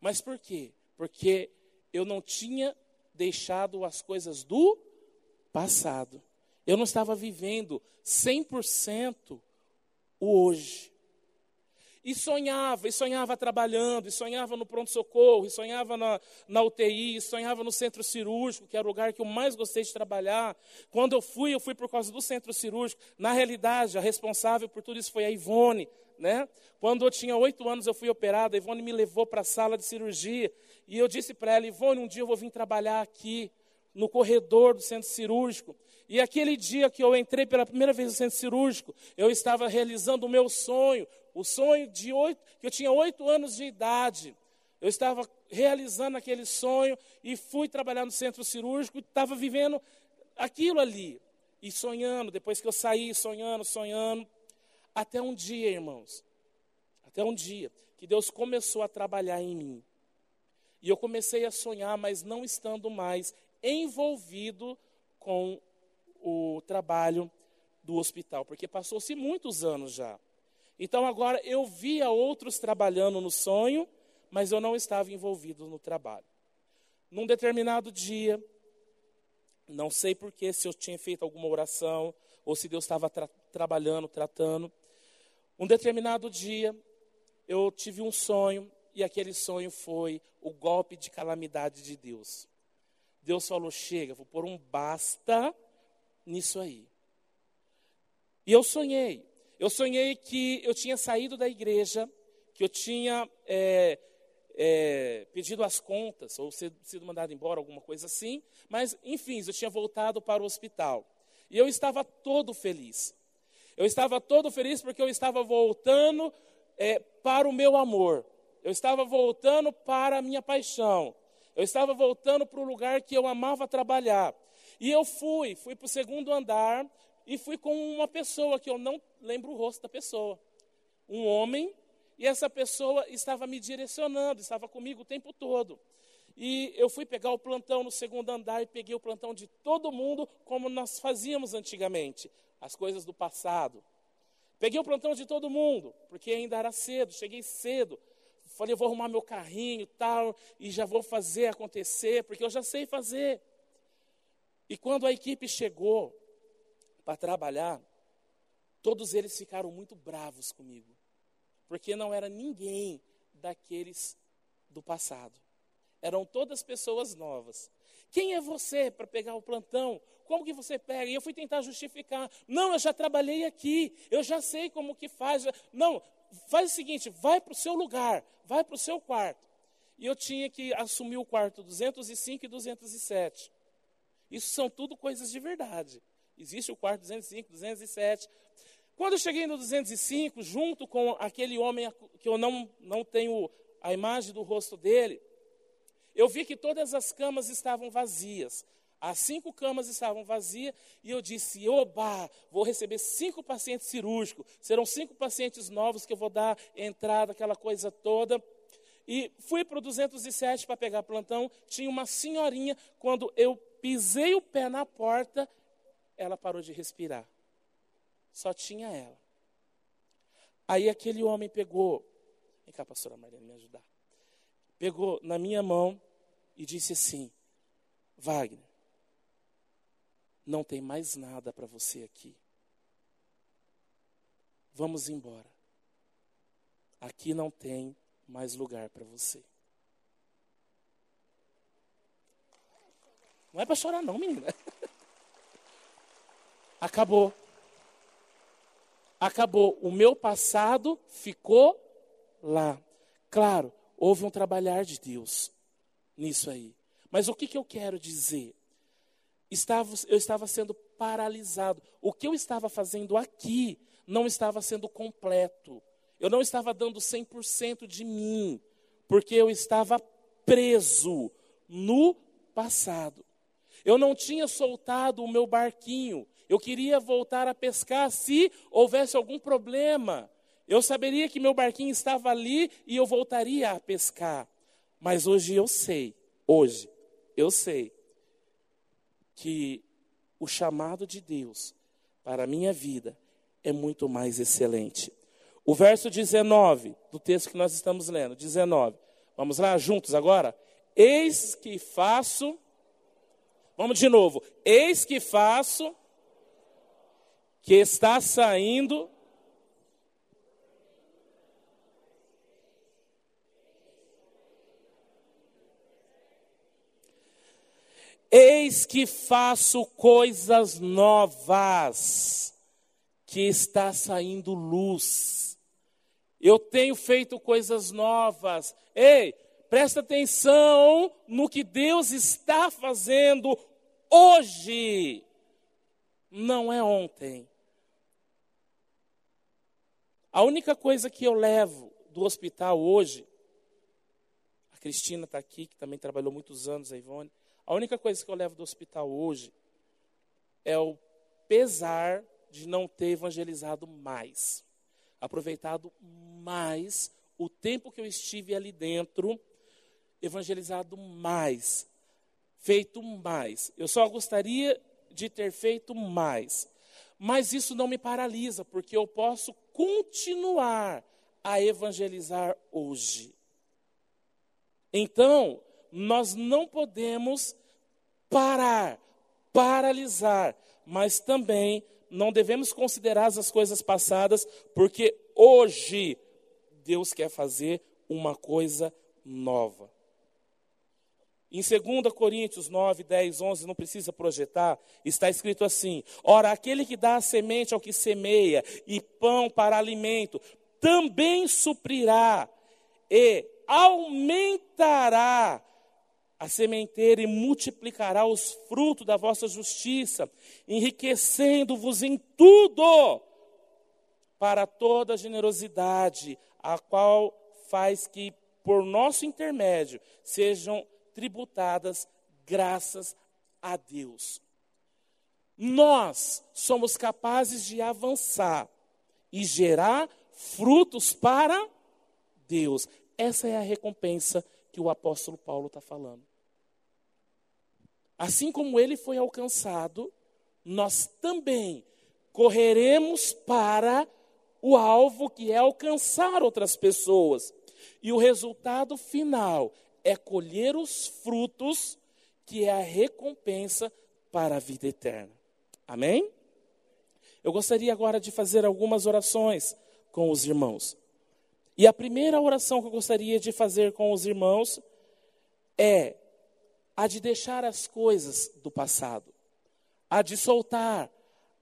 Mas por quê? Porque eu não tinha deixado as coisas do passado. Eu não estava vivendo 100% o hoje. E sonhava, e sonhava trabalhando, e sonhava no pronto-socorro, e sonhava na, na UTI, e sonhava no centro cirúrgico, que era o lugar que eu mais gostei de trabalhar. Quando eu fui, eu fui por causa do centro cirúrgico. Na realidade, a responsável por tudo isso foi a Ivone. Né? Quando eu tinha oito anos, eu fui operada, a Ivone me levou para a sala de cirurgia, e eu disse para ela, Ivone, um dia eu vou vir trabalhar aqui, no corredor do centro cirúrgico. E aquele dia que eu entrei pela primeira vez no centro cirúrgico, eu estava realizando o meu sonho, o sonho de oito, que eu tinha oito anos de idade. Eu estava realizando aquele sonho e fui trabalhar no centro cirúrgico e estava vivendo aquilo ali. E sonhando, depois que eu saí, sonhando, sonhando. Até um dia, irmãos, até um dia, que Deus começou a trabalhar em mim. E eu comecei a sonhar, mas não estando mais envolvido com o trabalho do hospital, porque passou-se muitos anos já. Então agora eu via outros trabalhando no sonho, mas eu não estava envolvido no trabalho. Num determinado dia, não sei porquê, se eu tinha feito alguma oração, ou se Deus estava tra trabalhando, tratando. Um determinado dia, eu tive um sonho, e aquele sonho foi o golpe de calamidade de Deus. Deus falou: chega, vou pôr um basta nisso aí. E eu sonhei. Eu sonhei que eu tinha saído da igreja, que eu tinha é, é, pedido as contas, ou sido mandado embora, alguma coisa assim. Mas, enfim, eu tinha voltado para o hospital. E eu estava todo feliz. Eu estava todo feliz porque eu estava voltando é, para o meu amor. Eu estava voltando para a minha paixão. Eu estava voltando para o lugar que eu amava trabalhar. E eu fui, fui para o segundo andar e fui com uma pessoa que eu não lembro o rosto da pessoa. Um homem, e essa pessoa estava me direcionando, estava comigo o tempo todo. E eu fui pegar o plantão no segundo andar e peguei o plantão de todo mundo, como nós fazíamos antigamente, as coisas do passado. Peguei o plantão de todo mundo, porque ainda era cedo, cheguei cedo. Falei, vou arrumar meu carrinho e tal, e já vou fazer acontecer, porque eu já sei fazer. E quando a equipe chegou para trabalhar, todos eles ficaram muito bravos comigo, porque não era ninguém daqueles do passado. Eram todas pessoas novas. Quem é você para pegar o plantão? Como que você pega? E eu fui tentar justificar. Não, eu já trabalhei aqui, eu já sei como que faz. Não, faz o seguinte, vai para o seu lugar, vai para o seu quarto. E eu tinha que assumir o quarto 205 e 207. Isso são tudo coisas de verdade. Existe o quarto 205, 207. Quando eu cheguei no 205, junto com aquele homem que eu não, não tenho a imagem do rosto dele, eu vi que todas as camas estavam vazias. As cinco camas estavam vazias e eu disse: Oba, vou receber cinco pacientes cirúrgicos. Serão cinco pacientes novos que eu vou dar entrada, aquela coisa toda. E fui para o 207 para pegar plantão. Tinha uma senhorinha, quando eu pisei o pé na porta, ela parou de respirar. Só tinha ela. Aí aquele homem pegou. Vem cá, pastora Mariana, me ajudar. Pegou na minha mão e disse assim: Wagner não tem mais nada para você aqui. Vamos embora. Aqui não tem mais lugar para você. Não é para chorar, não, menina. Acabou. Acabou. O meu passado ficou lá. Claro, houve um trabalhar de Deus nisso aí. Mas o que, que eu quero dizer? estava, eu estava sendo paralisado. O que eu estava fazendo aqui não estava sendo completo. Eu não estava dando 100% de mim, porque eu estava preso no passado. Eu não tinha soltado o meu barquinho. Eu queria voltar a pescar se houvesse algum problema. Eu saberia que meu barquinho estava ali e eu voltaria a pescar. Mas hoje eu sei, hoje eu sei que o chamado de Deus para a minha vida é muito mais excelente. O verso 19 do texto que nós estamos lendo, 19. Vamos lá juntos agora? Eis que faço. Vamos de novo. Eis que faço que está saindo Eis que faço coisas novas, que está saindo luz. Eu tenho feito coisas novas. Ei, presta atenção no que Deus está fazendo hoje, não é ontem. A única coisa que eu levo do hospital hoje, a Cristina está aqui, que também trabalhou muitos anos, a Ivone. A única coisa que eu levo do hospital hoje é o pesar de não ter evangelizado mais, aproveitado mais o tempo que eu estive ali dentro, evangelizado mais, feito mais. Eu só gostaria de ter feito mais. Mas isso não me paralisa, porque eu posso continuar a evangelizar hoje. Então, nós não podemos parar, paralisar, mas também não devemos considerar as coisas passadas, porque hoje Deus quer fazer uma coisa nova. Em 2 Coríntios 9, 10, 11, não precisa projetar, está escrito assim: Ora, aquele que dá a semente ao que semeia e pão para alimento, também suprirá e aumentará a sementeira e multiplicará os frutos da vossa justiça, enriquecendo-vos em tudo para toda generosidade, a qual faz que, por nosso intermédio, sejam tributadas graças a Deus. Nós somos capazes de avançar e gerar frutos para Deus. Essa é a recompensa que o apóstolo Paulo está falando. Assim como ele foi alcançado, nós também correremos para o alvo que é alcançar outras pessoas. E o resultado final é colher os frutos, que é a recompensa para a vida eterna. Amém? Eu gostaria agora de fazer algumas orações com os irmãos. E a primeira oração que eu gostaria de fazer com os irmãos é a de deixar as coisas do passado, a de soltar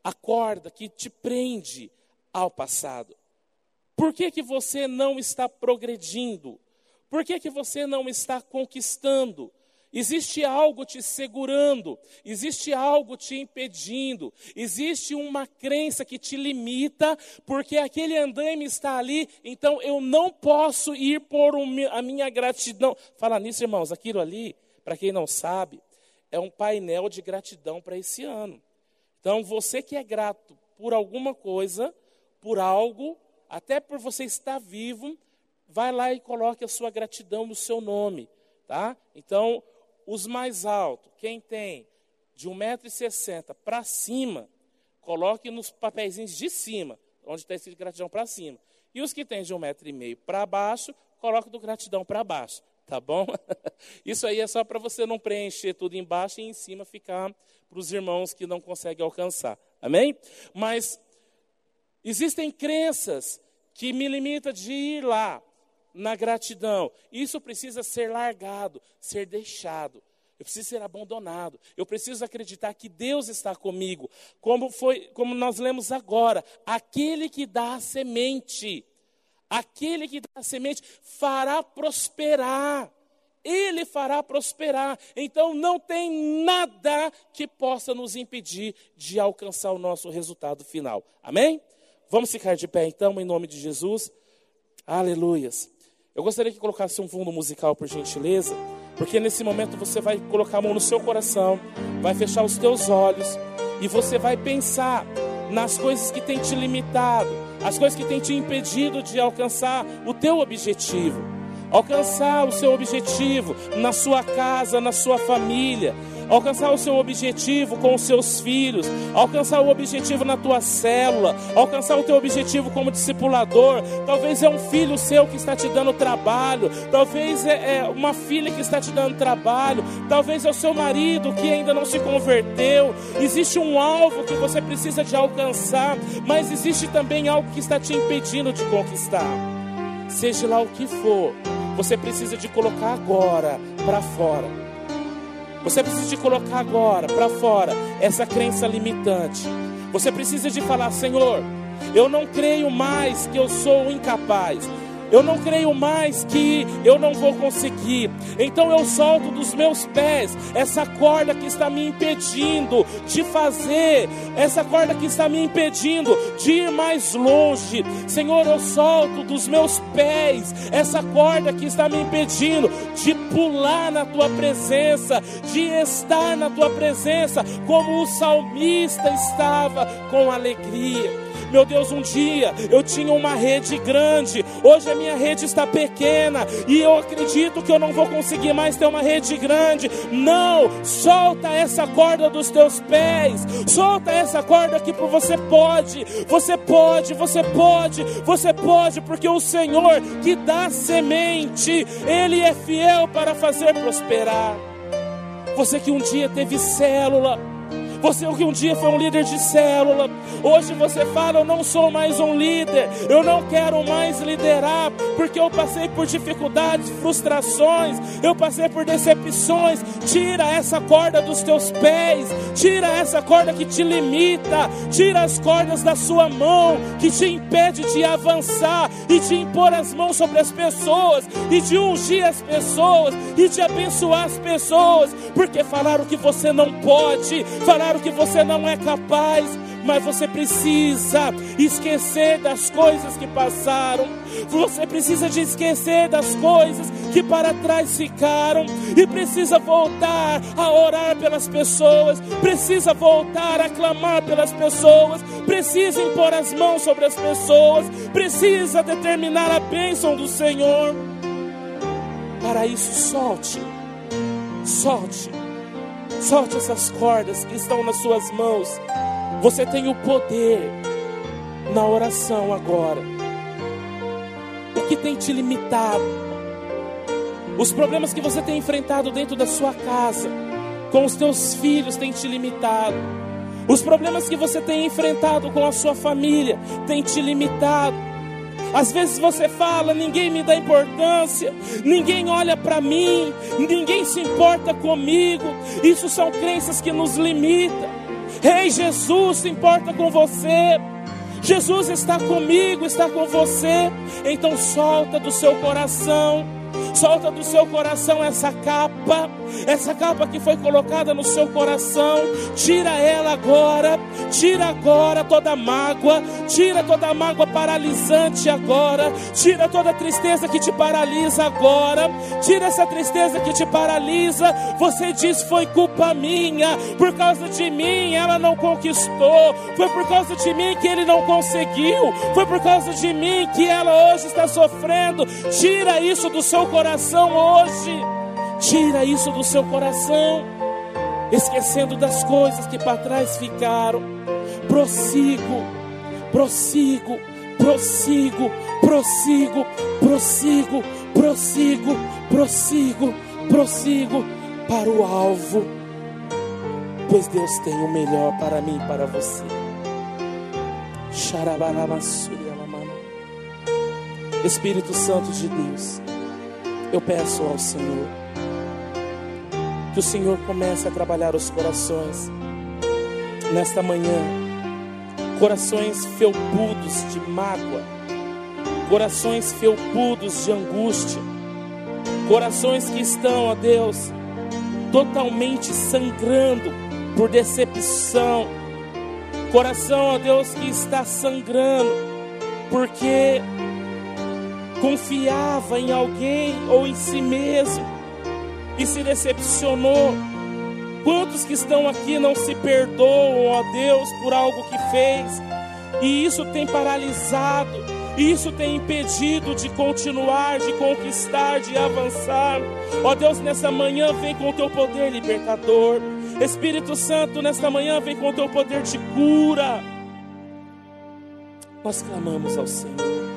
a corda que te prende ao passado. Por que, que você não está progredindo? Por que, que você não está conquistando? Existe algo te segurando, existe algo te impedindo, existe uma crença que te limita, porque aquele andaime está ali, então eu não posso ir por a minha gratidão. Fala nisso, irmãos, aquilo ali para quem não sabe, é um painel de gratidão para esse ano. Então, você que é grato por alguma coisa, por algo, até por você estar vivo, vai lá e coloque a sua gratidão no seu nome, tá? Então, os mais altos, quem tem de 1,60m para cima, coloque nos papeizinhos de cima, onde está escrito gratidão para cima. E os que têm de 1,5m para baixo, coloque do gratidão para baixo tá bom? Isso aí é só para você não preencher tudo embaixo e em cima ficar para os irmãos que não conseguem alcançar. Amém? Mas existem crenças que me limitam de ir lá na gratidão. Isso precisa ser largado, ser deixado. Eu preciso ser abandonado. Eu preciso acreditar que Deus está comigo. Como foi, como nós lemos agora, aquele que dá a semente Aquele que dá a semente fará prosperar. Ele fará prosperar. Então não tem nada que possa nos impedir de alcançar o nosso resultado final. Amém? Vamos ficar de pé então, em nome de Jesus. Aleluias. Eu gostaria que colocasse um fundo musical, por gentileza, porque nesse momento você vai colocar a mão no seu coração, vai fechar os teus olhos e você vai pensar nas coisas que têm te limitado, as coisas que têm te impedido de alcançar o teu objetivo. Alcançar o seu objetivo na sua casa, na sua família, alcançar o seu objetivo com os seus filhos, alcançar o objetivo na tua célula, alcançar o teu objetivo como discipulador. Talvez é um filho seu que está te dando trabalho, talvez é, é uma filha que está te dando trabalho, talvez é o seu marido que ainda não se converteu. Existe um alvo que você precisa de alcançar, mas existe também algo que está te impedindo de conquistar. Seja lá o que for, você precisa de colocar agora para fora. Você precisa de colocar agora para fora essa crença limitante. Você precisa de falar, Senhor, eu não creio mais que eu sou incapaz. Eu não creio mais que eu não vou conseguir. Então eu solto dos meus pés essa corda que está me impedindo de fazer, essa corda que está me impedindo de ir mais longe. Senhor, eu solto dos meus pés essa corda que está me impedindo de pular na tua presença, de estar na tua presença como o salmista estava com alegria. Meu Deus, um dia eu tinha uma rede grande, hoje a minha rede está pequena e eu acredito que eu não vou conseguir mais ter uma rede grande. Não, solta essa corda dos teus pés, solta essa corda que você pode, você pode, você pode, você pode, porque o Senhor que dá semente, Ele é fiel para fazer prosperar. Você que um dia teve célula, você que um dia foi um líder de célula, hoje você fala: Eu não sou mais um líder, eu não quero mais liderar, porque eu passei por dificuldades, frustrações, eu passei por decepções. Tira essa corda dos teus pés, tira essa corda que te limita, tira as cordas da sua mão que te impede de avançar e de impor as mãos sobre as pessoas e de ungir as pessoas e de abençoar as pessoas, porque falaram que você não pode, falaram claro que você não é capaz, mas você precisa esquecer das coisas que passaram. Você precisa de esquecer das coisas que para trás ficaram. E precisa voltar a orar pelas pessoas, precisa voltar a clamar pelas pessoas, precisa impor as mãos sobre as pessoas, precisa determinar a bênção do Senhor. Para isso, solte, solte Solte essas cordas que estão nas suas mãos. Você tem o poder na oração agora. O que tem te limitado? Os problemas que você tem enfrentado dentro da sua casa, com os teus filhos, tem te limitado. Os problemas que você tem enfrentado com a sua família, tem te limitado. Às vezes você fala, ninguém me dá importância, ninguém olha para mim, ninguém se importa comigo. Isso são crenças que nos limitam. Ei, Jesus se importa com você. Jesus está comigo, está com você. Então solta do seu coração Solta do seu coração essa capa, essa capa que foi colocada no seu coração. Tira ela agora, tira agora toda mágoa, tira toda mágoa paralisante agora, tira toda tristeza que te paralisa agora, tira essa tristeza que te paralisa. Você diz: Foi culpa minha, por causa de mim ela não conquistou, foi por causa de mim que ele não conseguiu, foi por causa de mim que ela hoje está sofrendo. Tira isso do seu coração coração hoje. Tira isso do seu coração, esquecendo das coisas que para trás ficaram. Prossigo, prossigo, prossigo, prossigo, prossigo, prossigo, prossigo, prossigo para o alvo, pois Deus tem o melhor para mim e para você. Espírito Santo de Deus eu peço ao Senhor que o Senhor comece a trabalhar os corações nesta manhã, corações felpudos de mágoa, corações felpudos de angústia, corações que estão, ó Deus, totalmente sangrando por decepção, coração, ó Deus, que está sangrando porque confiava em alguém ou em si mesmo e se decepcionou. Quantos que estão aqui não se perdoam, ó Deus, por algo que fez, e isso tem paralisado, isso tem impedido de continuar, de conquistar, de avançar. Ó Deus, nessa manhã vem com o teu poder libertador. Espírito Santo, nesta manhã, vem com o teu poder de cura. Nós clamamos ao Senhor.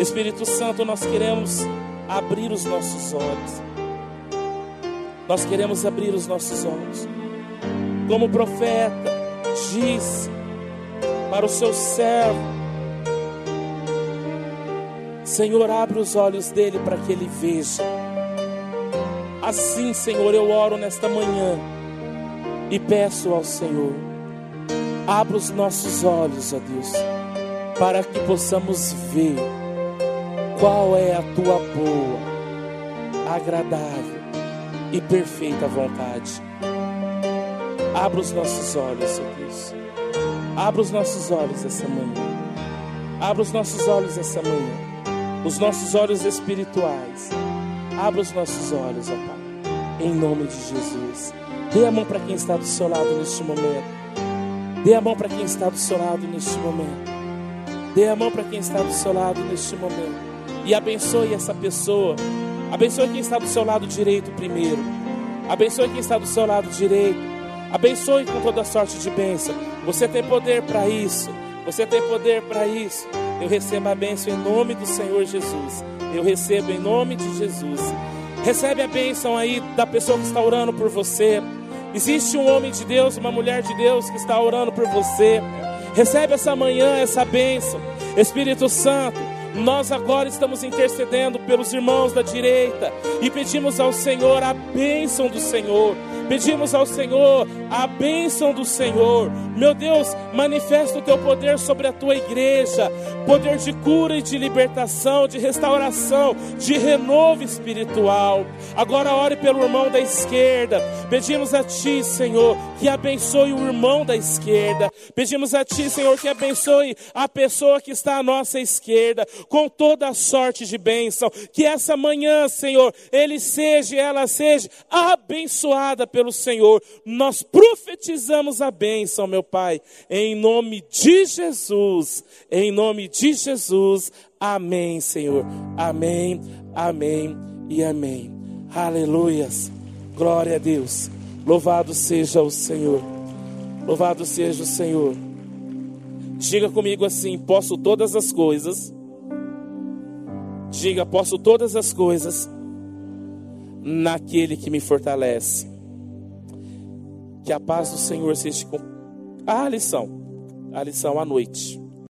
Espírito Santo, nós queremos abrir os nossos olhos. Nós queremos abrir os nossos olhos. Como o profeta disse para o seu servo: Senhor, abre os olhos dele para que ele veja. Assim, Senhor, eu oro nesta manhã e peço ao Senhor: abra os nossos olhos, ó Deus, para que possamos ver qual é a tua boa, agradável e perfeita vontade. Abra os nossos olhos, ó Deus. Abra os nossos olhos essa manhã. Abra os nossos olhos essa manhã os nossos olhos espirituais. Abra os nossos olhos, ó Pai, em nome de Jesus. Dê a mão para quem está do seu lado neste momento. Dê a mão para quem está do seu lado neste momento. Dê a mão para quem está do seu lado neste momento. E abençoe essa pessoa. Abençoe quem está do seu lado direito primeiro. Abençoe quem está do seu lado direito. Abençoe com toda sorte de bênção. Você tem poder para isso. Você tem poder para isso. Eu recebo a bênção em nome do Senhor Jesus. Eu recebo em nome de Jesus. Recebe a bênção aí da pessoa que está orando por você. Existe um homem de Deus, uma mulher de Deus que está orando por você. Recebe essa manhã essa bênção. Espírito Santo, nós agora estamos intercedendo pelos irmãos da direita e pedimos ao Senhor a bênção do Senhor. Pedimos ao Senhor a bênção do Senhor. Meu Deus, manifesta o teu poder sobre a tua igreja, poder de cura e de libertação, de restauração, de renovo espiritual. Agora ore pelo irmão da esquerda. Pedimos a ti, Senhor, que abençoe o irmão da esquerda. Pedimos a ti, Senhor, que abençoe a pessoa que está à nossa esquerda, com toda a sorte de bênção. Que essa manhã, Senhor, ele seja, ela seja abençoada pelo Senhor. Nós profetizamos a bênção, meu Pai, em nome de Jesus. Em nome de Jesus. Amém, Senhor. Amém, amém e amém. Aleluias. Glória a Deus. Louvado seja o Senhor. Louvado seja o Senhor. Diga comigo assim: posso todas as coisas. Diga, posso todas as coisas naquele que me fortalece. Que a paz do Senhor seja com a lição, a lição à noite.